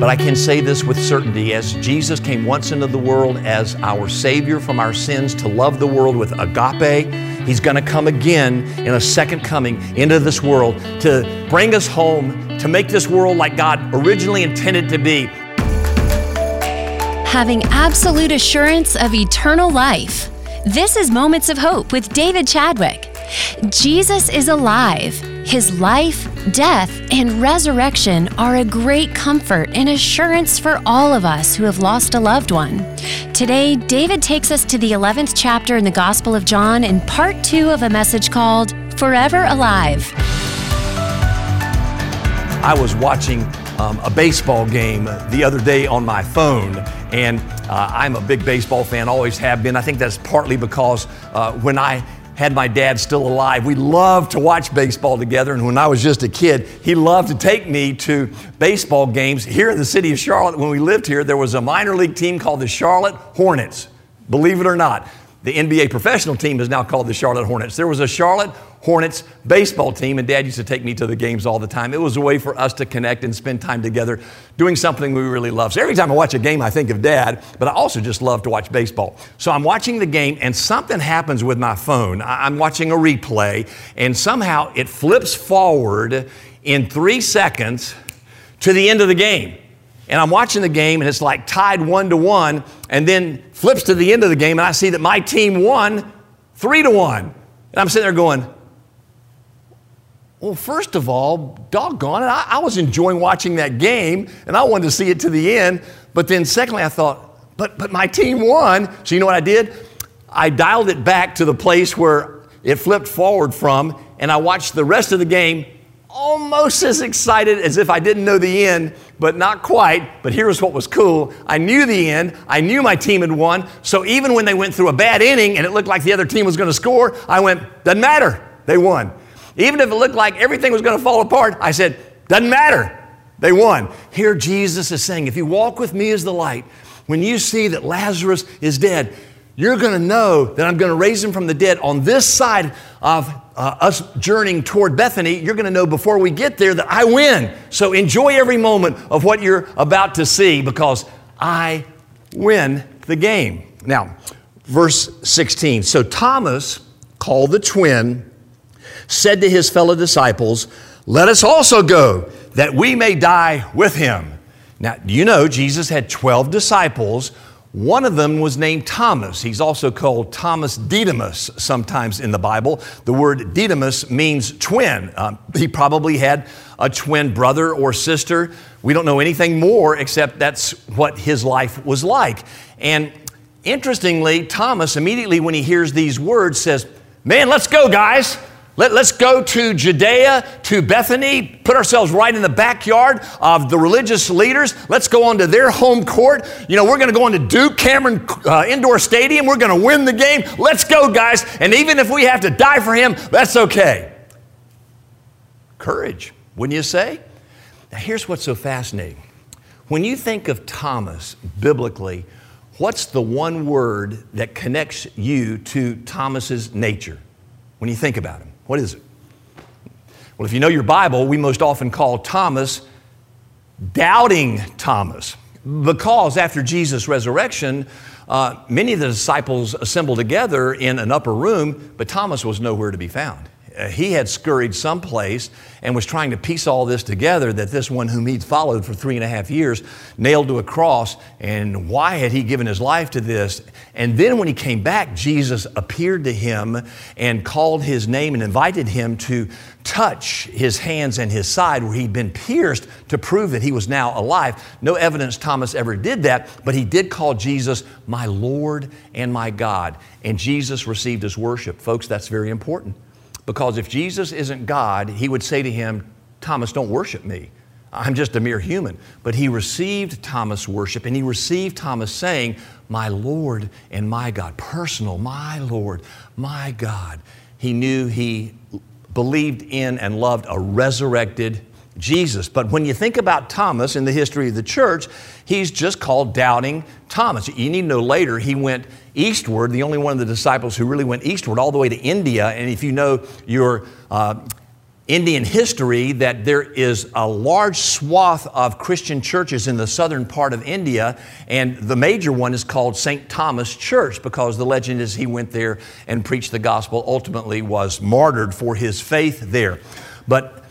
But I can say this with certainty as Jesus came once into the world as our Savior from our sins to love the world with agape, He's going to come again in a second coming into this world to bring us home, to make this world like God originally intended to be. Having absolute assurance of eternal life. This is Moments of Hope with David Chadwick. Jesus is alive. His life, death, and resurrection are a great comfort and assurance for all of us who have lost a loved one. Today, David takes us to the 11th chapter in the Gospel of John in part two of a message called Forever Alive. I was watching um, a baseball game the other day on my phone, and uh, I'm a big baseball fan, always have been. I think that's partly because uh, when I had my dad still alive, we loved to watch baseball together. And when I was just a kid, he loved to take me to baseball games. Here in the city of Charlotte, when we lived here, there was a minor league team called the Charlotte Hornets. Believe it or not, the NBA professional team is now called the Charlotte Hornets. There was a Charlotte Hornets baseball team, and Dad used to take me to the games all the time. It was a way for us to connect and spend time together doing something we really love. So every time I watch a game, I think of Dad, but I also just love to watch baseball. So I'm watching the game, and something happens with my phone. I'm watching a replay, and somehow it flips forward in three seconds to the end of the game. And I'm watching the game, and it's like tied one to one, and then flips to the end of the game, and I see that my team won three to one. And I'm sitting there going, well, first of all, doggone it, I, I, was enjoying watching that game and I wanted to see it to the end. But then, secondly, I thought, but, but my team won. So, you know what I did? I dialed it back to the place where it flipped forward from, and I watched the rest of the game almost as excited as if I didn't know the end, but not quite. But here's what was cool I knew the end, I knew my team had won. So, even when they went through a bad inning and it looked like the other team was going to score, I went, doesn't matter, they won. Even if it looked like everything was going to fall apart, I said, doesn't matter. They won. Here, Jesus is saying, if you walk with me as the light, when you see that Lazarus is dead, you're going to know that I'm going to raise him from the dead on this side of uh, us journeying toward Bethany. You're going to know before we get there that I win. So enjoy every moment of what you're about to see because I win the game. Now, verse 16. So Thomas, called the twin, said to his fellow disciples, Let us also go, that we may die with him. Now, you know Jesus had 12 disciples. One of them was named Thomas. He's also called Thomas Didymus sometimes in the Bible. The word Didymus means twin. Um, he probably had a twin brother or sister. We don't know anything more except that's what his life was like. And interestingly, Thomas immediately when he hears these words says, Man, let's go, guys. Let, us go to Judea, to Bethany, put ourselves right in the backyard of the religious leaders. Let's go onto their home court. You know, we're going to go into Duke Cameron uh, Indoor Stadium. We're going to win the game. Let's go, guys. And even if we have to die for him, that's okay. Courage, wouldn't you say? Now, here's what's so fascinating. When you think of Thomas biblically, what's the one word that connects you to Thomas's nature when you think about him? What is it? Well, if you know your Bible, we most often call Thomas doubting Thomas because after Jesus' resurrection, uh, many of the disciples assembled together in an upper room, but Thomas was nowhere to be found. Uh, he had scurried someplace and was trying to piece all this together that this one whom he'd followed for three and a half years nailed to a cross. And why had he given his life to this? And then when he came back jesus appeared to him and called his name and invited him to touch his hands and his side where he'd been pierced to prove that he was now alive. No evidence thomas ever did that but he did call jesus my lord and my god. And jesus received his worship. Folks that's very important because if Jesus isn't God, he would say to him, Thomas, don't worship me. I'm just a mere human. But he received Thomas' worship and he received Thomas saying, My Lord and my God, personal, my Lord, my God. He knew he believed in and loved a resurrected Jesus. But when you think about Thomas in the history of the church, he's just called doubting Thomas. You need to know later he went eastward, the only one of the disciples who really went eastward all the way to India. And if you know your uh, Indian history that there is a large swath of Christian churches in the southern part of India, and the major one is called St. Thomas Church because the legend is he went there and preached the gospel, ultimately was martyred for his faith there. But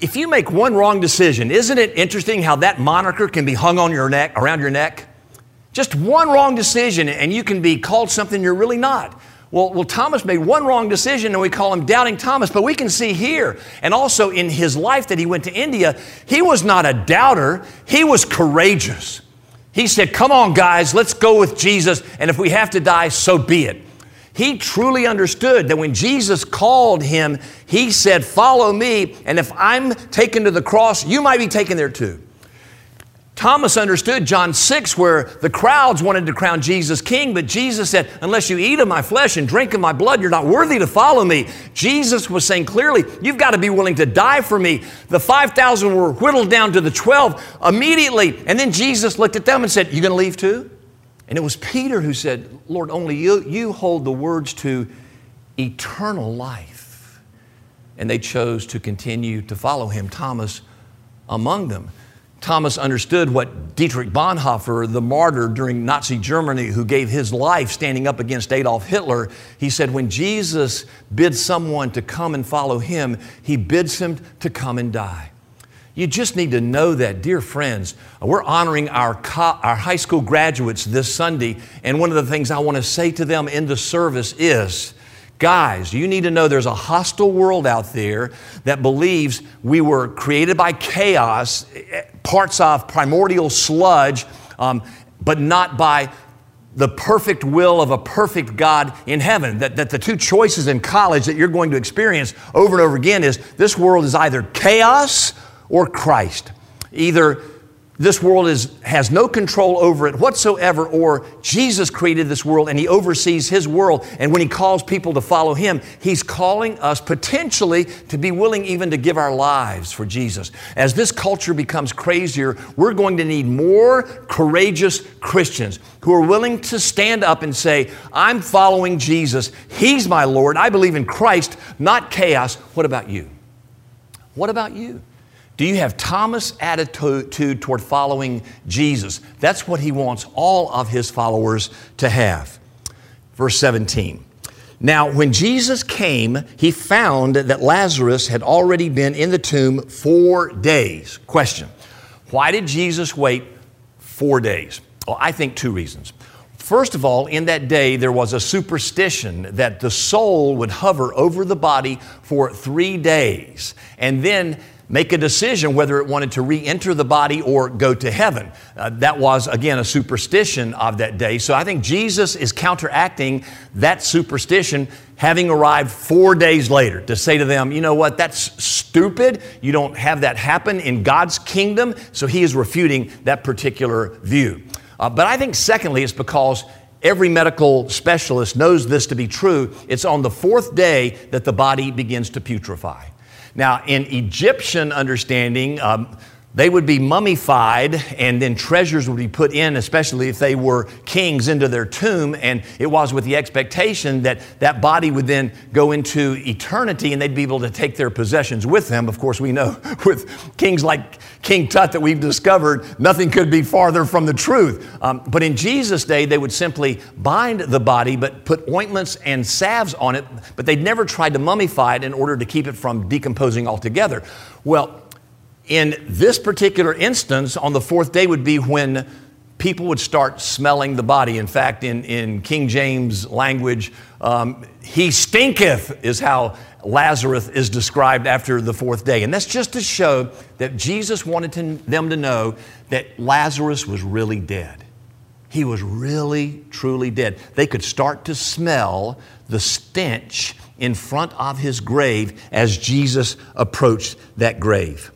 if you make one wrong decision, isn't it interesting how that moniker can be hung on your neck, around your neck? Just one wrong decision, and you can be called something you're really not. Well, well, Thomas made one wrong decision and we call him Doubting Thomas, but we can see here, and also in his life that he went to India, he was not a doubter, he was courageous. He said, Come on, guys, let's go with Jesus, and if we have to die, so be it. He truly understood that when Jesus called him, he said, Follow me, and if I'm taken to the cross, you might be taken there too. Thomas understood John 6, where the crowds wanted to crown Jesus king, but Jesus said, Unless you eat of my flesh and drink of my blood, you're not worthy to follow me. Jesus was saying clearly, You've got to be willing to die for me. The 5,000 were whittled down to the 12 immediately. And then Jesus looked at them and said, You going to leave too? And it was Peter who said, Lord, only you, you hold the words to eternal life. And they chose to continue to follow him, Thomas among them. Thomas understood what Dietrich Bonhoeffer, the martyr during Nazi Germany, who gave his life standing up against Adolf Hitler, he said, When Jesus bids someone to come and follow him, he bids him to come and die. You just need to know that, dear friends. We're honoring our, co- our high school graduates this Sunday, and one of the things I want to say to them in the service is Guys, you need to know there's a hostile world out there that believes we were created by chaos, parts of primordial sludge, um, but not by the perfect will of a perfect God in heaven. That, that the two choices in college that you're going to experience over and over again is this world is either chaos or Christ. Either this world is, has no control over it whatsoever, or Jesus created this world and He oversees His world. And when He calls people to follow Him, He's calling us potentially to be willing even to give our lives for Jesus. As this culture becomes crazier, we're going to need more courageous Christians who are willing to stand up and say, I'm following Jesus. He's my Lord. I believe in Christ, not chaos. What about you? What about you? Do you have Thomas' attitude toward following Jesus? That's what he wants all of his followers to have. Verse 17. Now, when Jesus came, he found that Lazarus had already been in the tomb four days. Question Why did Jesus wait four days? Well, I think two reasons. First of all, in that day, there was a superstition that the soul would hover over the body for three days. And then make a decision whether it wanted to re enter the body or go to heaven. Uh, that was, again, a superstition of that day. So I think Jesus is counteracting that superstition, having arrived four days later to say to them, you know what, that's stupid. You don't have that happen in God's kingdom. So he is refuting that particular view. Uh, but I think, secondly, it's because Every medical specialist knows this to be true. It's on the fourth day that the body begins to putrefy. Now, in Egyptian understanding, um, they would be mummified and then treasures would be put in, especially if they were kings, into their tomb. And it was with the expectation that that body would then go into eternity and they'd be able to take their possessions with them. Of course, we know with kings like King Tut that we've discovered, nothing could be farther from the truth. Um, but in Jesus' day, they would simply bind the body but put ointments and salves on it, but they'd never tried to mummify it in order to keep it from decomposing altogether. Well, in this particular instance, on the fourth day would be when people would start smelling the body. In fact, in, in King James language, um, he stinketh is how Lazarus is described after the fourth day. And that's just to show that Jesus wanted to, them to know that Lazarus was really dead. He was really, truly dead. They could start to smell the stench in front of his grave as Jesus approached that grave.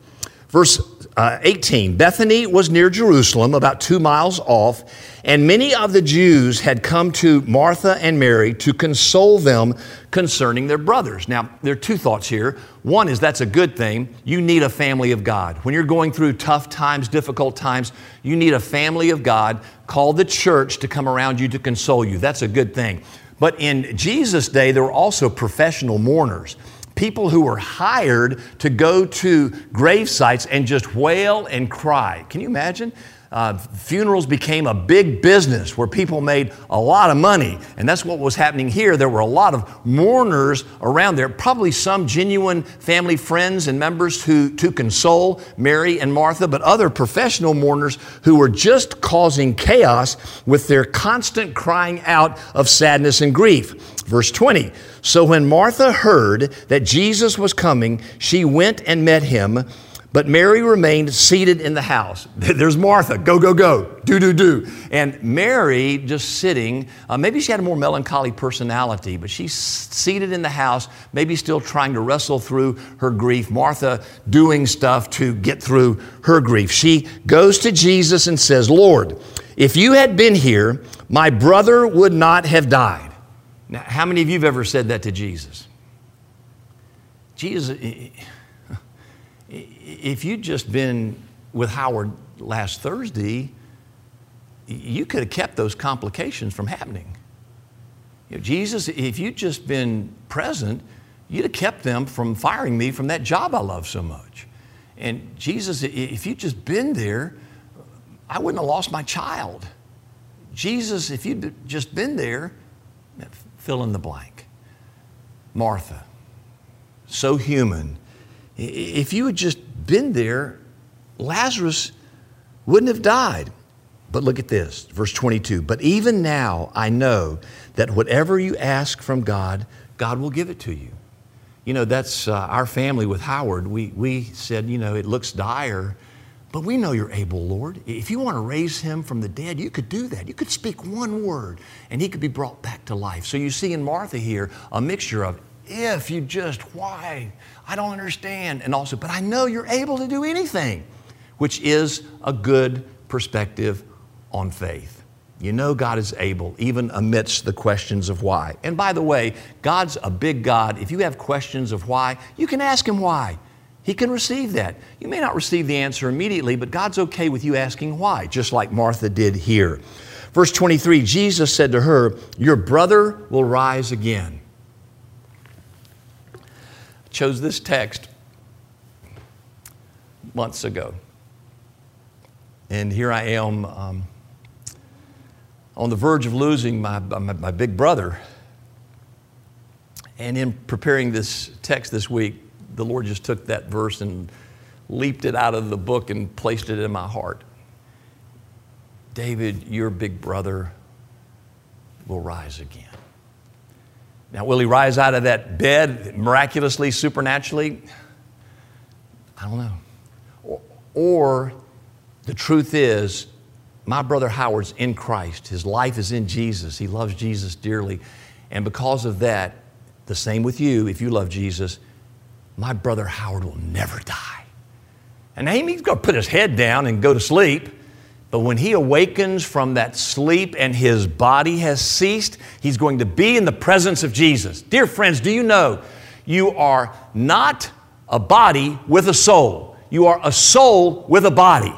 Verse uh, 18 Bethany was near Jerusalem, about two miles off, and many of the Jews had come to Martha and Mary to console them concerning their brothers. Now, there are two thoughts here. One is that's a good thing. You need a family of God. When you're going through tough times, difficult times, you need a family of God called the church to come around you to console you. That's a good thing. But in Jesus' day, there were also professional mourners people who were hired to go to grave sites and just wail and cry. Can you imagine? Uh, funerals became a big business where people made a lot of money. And that's what was happening here. There were a lot of mourners around there, probably some genuine family friends and members who, to console Mary and Martha, but other professional mourners who were just causing chaos with their constant crying out of sadness and grief. Verse 20 So when Martha heard that Jesus was coming, she went and met him but Mary remained seated in the house. There's Martha, go, go, go, do, do, do. And Mary just sitting, uh, maybe she had a more melancholy personality, but she's seated in the house, maybe still trying to wrestle through her grief. Martha doing stuff to get through her grief. She goes to Jesus and says, Lord, if you had been here, my brother would not have died. Now, how many of you have ever said that to Jesus? Jesus if you'd just been with Howard last Thursday, you could have kept those complications from happening. You know, Jesus, if you'd just been present, you'd have kept them from firing me from that job I love so much. And Jesus, if you'd just been there, I wouldn't have lost my child. Jesus, if you'd just been there, fill in the blank. Martha, so human. If you had just been there, Lazarus wouldn't have died. But look at this, verse 22. But even now I know that whatever you ask from God, God will give it to you. You know, that's uh, our family with Howard. We, we said, you know, it looks dire, but we know you're able, Lord. If you want to raise him from the dead, you could do that. You could speak one word and he could be brought back to life. So you see in Martha here a mixture of if you just, why? I don't understand. And also, but I know you're able to do anything, which is a good perspective on faith. You know God is able, even amidst the questions of why. And by the way, God's a big God. If you have questions of why, you can ask Him why. He can receive that. You may not receive the answer immediately, but God's okay with you asking why, just like Martha did here. Verse 23 Jesus said to her, Your brother will rise again chose this text months ago. And here I am um, on the verge of losing my, my, my big brother. And in preparing this text this week, the Lord just took that verse and leaped it out of the book and placed it in my heart. David, your big brother will rise again. Now, will he rise out of that bed miraculously, supernaturally? I don't know. Or, or, the truth is, my brother Howard's in Christ. His life is in Jesus. He loves Jesus dearly. And because of that, the same with you, if you love Jesus, my brother Howard will never die. And he's going to put his head down and go to sleep. But when he awakens from that sleep and his body has ceased, he's going to be in the presence of Jesus. Dear friends, do you know you are not a body with a soul? You are a soul with a body.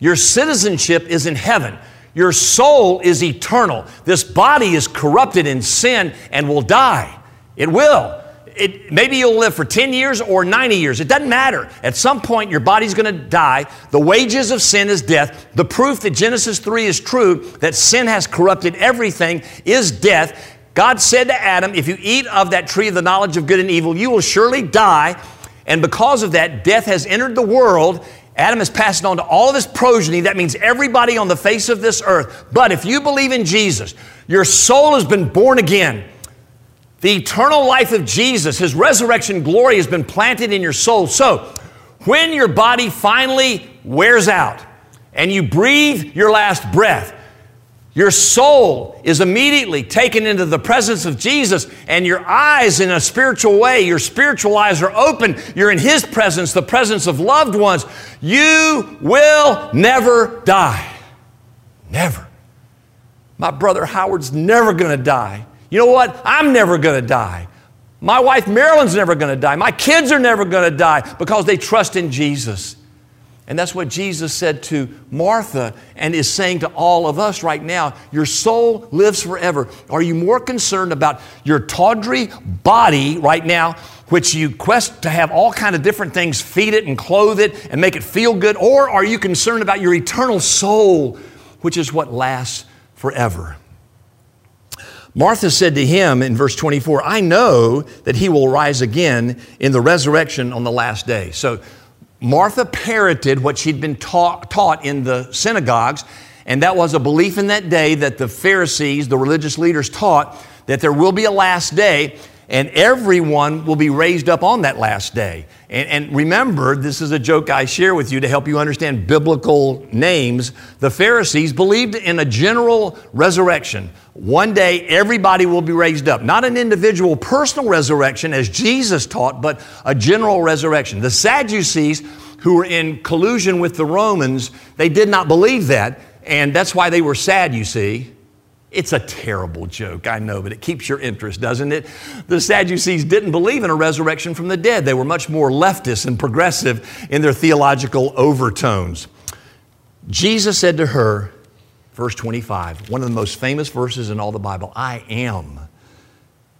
Your citizenship is in heaven. Your soul is eternal. This body is corrupted in sin and will die. It will. It, maybe you'll live for 10 years or 90 years. It doesn't matter. At some point, your body's going to die. The wages of sin is death. The proof that Genesis 3 is true, that sin has corrupted everything, is death. God said to Adam, If you eat of that tree of the knowledge of good and evil, you will surely die. And because of that, death has entered the world. Adam is passing on to all of his progeny. That means everybody on the face of this earth. But if you believe in Jesus, your soul has been born again. The eternal life of Jesus, His resurrection glory has been planted in your soul. So, when your body finally wears out and you breathe your last breath, your soul is immediately taken into the presence of Jesus, and your eyes, in a spiritual way, your spiritual eyes are open. You're in His presence, the presence of loved ones. You will never die. Never. My brother Howard's never going to die. You know what? I'm never going to die. My wife Marilyn's never going to die. My kids are never going to die because they trust in Jesus. And that's what Jesus said to Martha and is saying to all of us right now. Your soul lives forever. Are you more concerned about your tawdry body right now which you quest to have all kind of different things feed it and clothe it and make it feel good? Or are you concerned about your eternal soul, which is what lasts forever? Martha said to him in verse 24, I know that he will rise again in the resurrection on the last day. So Martha parroted what she'd been taught, taught in the synagogues, and that was a belief in that day that the Pharisees, the religious leaders, taught that there will be a last day and everyone will be raised up on that last day. And, and, remember, this is a joke I share with you to help you understand biblical names. The Pharisees believed in a general resurrection. One day, everybody will be raised up. Not an individual personal resurrection as Jesus taught, but a general resurrection. The Sadducees, who were in collusion with the Romans, they did not believe that. And that's why they were sad, you see. It's a terrible joke, I know, but it keeps your interest, doesn't it? The Sadducees didn't believe in a resurrection from the dead. They were much more leftist and progressive in their theological overtones. Jesus said to her, verse 25, one of the most famous verses in all the Bible I am.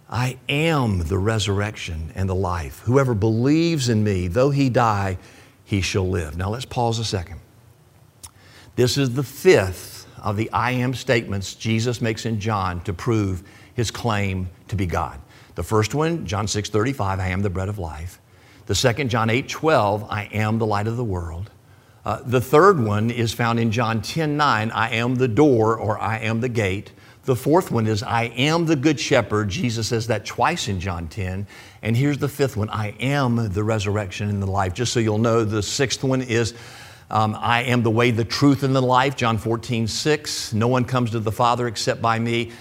I am the resurrection and the life. Whoever believes in me, though he die, he shall live. Now let's pause a second. This is the fifth of the I am statements Jesus makes in John to prove his claim to be God. The first one, John 6 35, I am the bread of life. The second, John 8 12, I am the light of the world. Uh, the third one is found in John 10 9, I am the door or I am the gate. The fourth one is, I am the good shepherd. Jesus says that twice in John 10. And here's the fifth one I am the resurrection and the life. Just so you'll know, the sixth one is, um, I am the way, the truth, and the life, John 14, 6. No one comes to the Father except by me.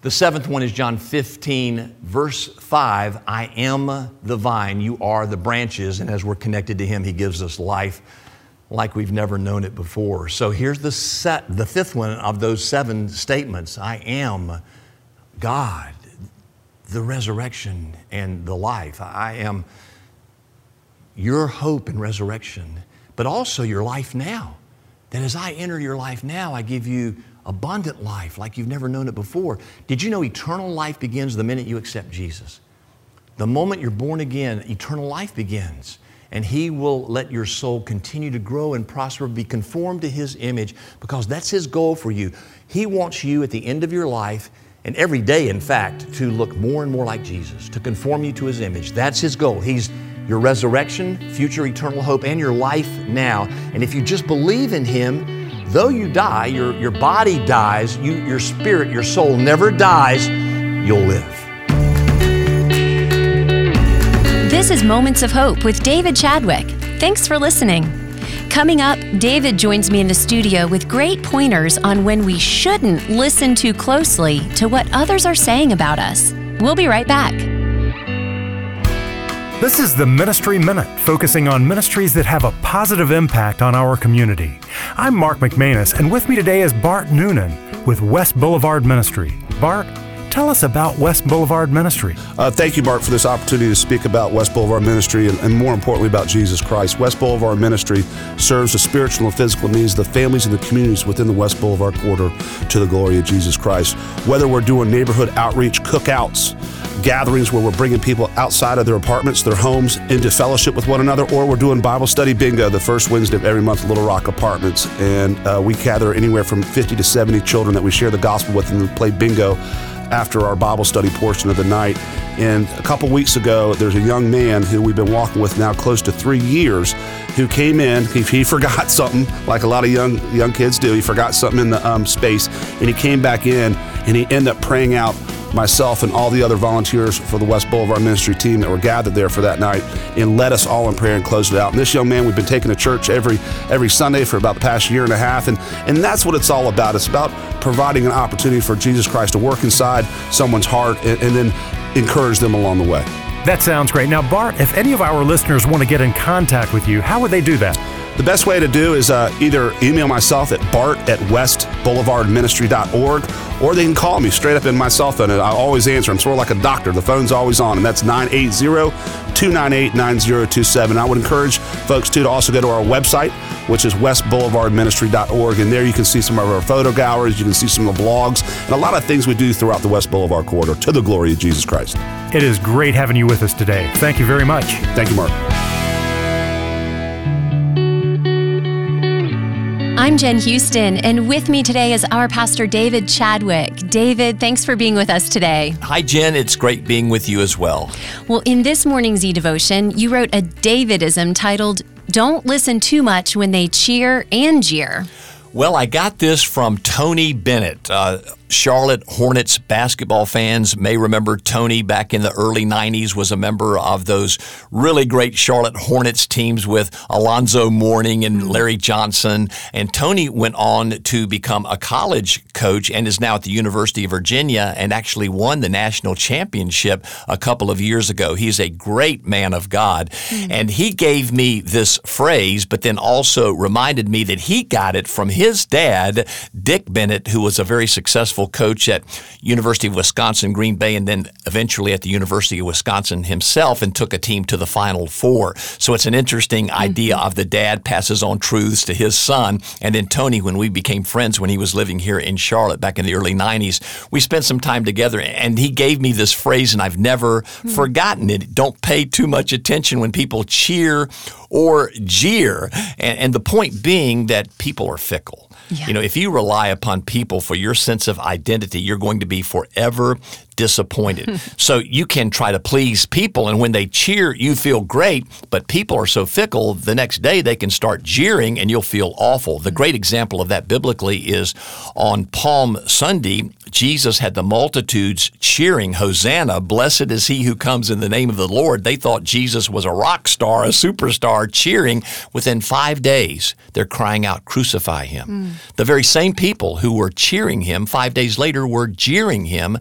The seventh one is John 15, verse 5. I am the vine, you are the branches. And as we're connected to Him, He gives us life like we've never known it before. So here's the, set, the fifth one of those seven statements I am God, the resurrection and the life. I am your hope and resurrection but also your life now. That as I enter your life now, I give you abundant life like you've never known it before. Did you know eternal life begins the minute you accept Jesus? The moment you're born again, eternal life begins. And He will let your soul continue to grow and prosper, be conformed to His image, because that's His goal for you. He wants you at the end of your life, and every day, in fact, to look more and more like Jesus, to conform you to His image. That's His goal. He's your resurrection, future eternal hope, and your life now. And if you just believe in Him, though you die, your, your body dies, you, your spirit, your soul never dies, you'll live. This is Moments of Hope with David Chadwick. Thanks for listening. Coming up, David joins me in the studio with great pointers on when we shouldn't listen too closely to what others are saying about us. We'll be right back. This is the Ministry Minute, focusing on ministries that have a positive impact on our community. I'm Mark McManus, and with me today is Bart Noonan with West Boulevard Ministry. Bart, tell us about West Boulevard Ministry. Uh, thank you, Mark, for this opportunity to speak about West Boulevard Ministry and, and, more importantly about Jesus Christ. West Boulevard Ministry serves the spiritual and physical needs of the families and the communities within the West Boulevard quarter to the glory of Jesus Christ. Whether we're doing neighborhood outreach, cookouts, gatherings where we're bringing people outside of their apartments, their homes, into fellowship with one another, or we're doing Bible study bingo the first Wednesday of every month Little Rock Apartments. And uh, we gather anywhere from 50 to 70 children that we share the gospel with and play bingo after our Bible study portion of the night. And a couple weeks ago, there's a young man who we've been walking with now close to three years who came in. He, he forgot something, like a lot of young young kids do. He forgot something in the um, space, and he came back in and he ended up praying out myself and all the other volunteers for the West Boulevard Ministry team that were gathered there for that night and led us all in prayer and closed it out. And this young man, we've been taking to church every every Sunday for about the past year and a half, and and that's what it's all about. It's about providing an opportunity for Jesus Christ to work inside someone's heart and, and then encourage them along the way. That sounds great. Now, Bart, if any of our listeners want to get in contact with you, how would they do that? The best way to do is uh, either email myself at bart at westboulevardministry.org or they can call me straight up in my cell phone and I always answer. I'm sort of like a doctor. The phone's always on, and that's 980 298 9027. I would encourage folks too to also go to our website, which is westboulevardministry.org. And there you can see some of our photo galleries, you can see some of the blogs, and a lot of things we do throughout the West Boulevard corridor to the glory of Jesus Christ. It is great having you with us today. Thank you very much. Thank you, Mark. I'm Jen Houston, and with me today is our pastor, David Chadwick. David, thanks for being with us today. Hi, Jen. It's great being with you as well. Well, in this morning's e devotion, you wrote a Davidism titled, Don't Listen Too Much When They Cheer and Jeer. Well, I got this from Tony Bennett. Uh, Charlotte Hornets basketball fans may remember Tony back in the early 90s was a member of those really great Charlotte Hornets teams with Alonzo Mourning and Larry Johnson. And Tony went on to become a college coach and is now at the University of Virginia and actually won the national championship a couple of years ago. He's a great man of God. Mm-hmm. And he gave me this phrase, but then also reminded me that he got it from his dad, Dick Bennett, who was a very successful coach at University of Wisconsin Green Bay and then eventually at the University of Wisconsin himself and took a team to the Final Four. So it's an interesting mm-hmm. idea of the dad passes on truths to his son. And then Tony, when we became friends when he was living here in Charlotte back in the early 90s, we spent some time together and he gave me this phrase and I've never mm-hmm. forgotten it. Don't pay too much attention when people cheer or jeer. And, and the point being that people are fickle. Yeah. You know, if you rely upon people for your sense of identity, you're going to be forever disappointed. so you can try to please people, and when they cheer, you feel great, but people are so fickle, the next day they can start jeering and you'll feel awful. The great example of that biblically is on Palm Sunday, Jesus had the multitudes cheering, Hosanna, blessed is he who comes in the name of the Lord. They thought Jesus was a rock star, a superstar, cheering. Within five days, they're crying out, Crucify him. Mm. The very same people who were cheering him five days later were jeering him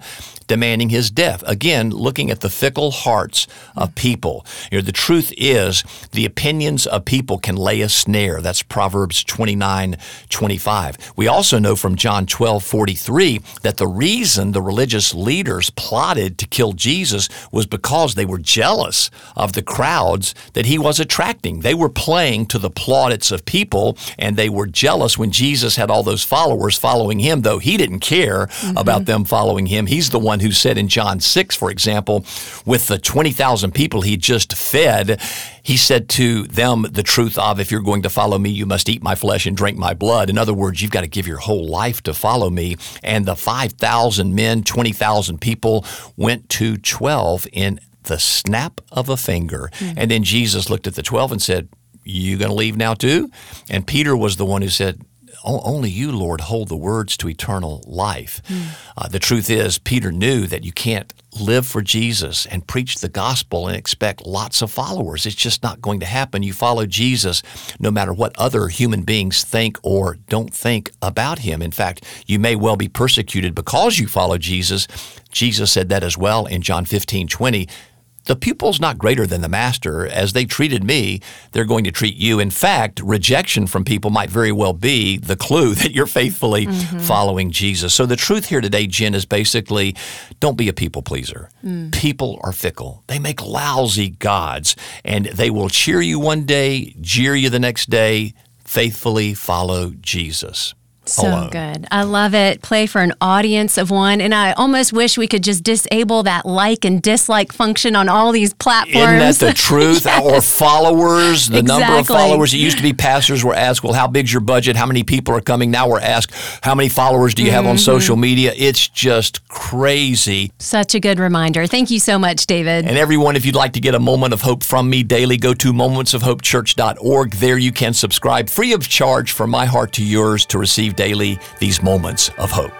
demanding his death. Again, looking at the fickle hearts of people. You know, the truth is, the opinions of people can lay a snare. That's Proverbs 29 25. We also know from John 12 43 that the reason the religious leaders plotted to kill Jesus was because they were jealous of the crowds that he was attracting. They were playing to the plaudits of people, and they were jealous when Jesus had all those followers following him, though he didn't care mm-hmm. about them following him. He's the one who said in John 6, for example, with the 20,000 people he just fed, he said to them the truth of, if you're going to follow me, you must eat my flesh and drink my blood. In other words, you've got to give your whole life to follow me. And the 5,000 men, 20,000 people went to 12 in the snap of a finger. Mm-hmm. And then Jesus looked at the 12 and said, you going to leave now too? And Peter was the one who said, only you, Lord, hold the words to eternal life. Mm. Uh, the truth is, Peter knew that you can't live for Jesus and preach the gospel and expect lots of followers. It's just not going to happen. You follow Jesus no matter what other human beings think or don't think about him. In fact, you may well be persecuted because you follow Jesus. Jesus said that as well in John 15 20 the pupil's not greater than the master. As they treated me, they're going to treat you. In fact, rejection from people might very well be the clue that you're faithfully mm-hmm. following Jesus. So the truth here today, Jen, is basically don't be a people pleaser. Mm. People are fickle. They make lousy gods, and they will cheer you one day, jeer you the next day. Faithfully follow Jesus. So alone. good. I love it. Play for an audience of one. And I almost wish we could just disable that like and dislike function on all these platforms. Isn't that the truth? yes. Or followers, the exactly. number of followers. It used to be pastors were asked, well, how big's your budget? How many people are coming? Now we're asked, how many followers do you have mm-hmm. on social media? It's just crazy. Such a good reminder. Thank you so much, David. And everyone, if you'd like to get a moment of hope from me daily, go to momentsofhopechurch.org. There you can subscribe free of charge from my heart to yours to receive receive daily these moments of hope.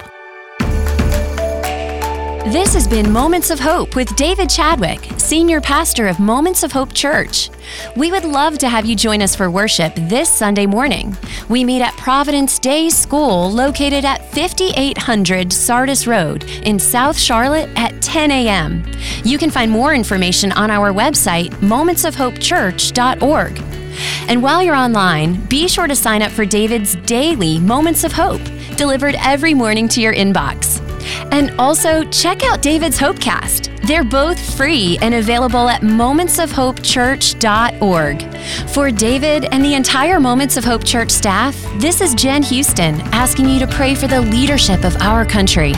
This has been Moments of Hope with David Chadwick, Senior Pastor of Moments of Hope Church. We would love to have you join us for worship this Sunday morning. We meet at Providence Day School located at 5800 Sardis Road in South Charlotte at 10 a.m. You can find more information on our website, momentsofhopechurch.org. And while you're online, be sure to sign up for David's daily Moments of Hope, delivered every morning to your inbox. And also, check out David's Hopecast. They're both free and available at momentsofhopechurch.org. For David and the entire Moments of Hope Church staff, this is Jen Houston asking you to pray for the leadership of our country.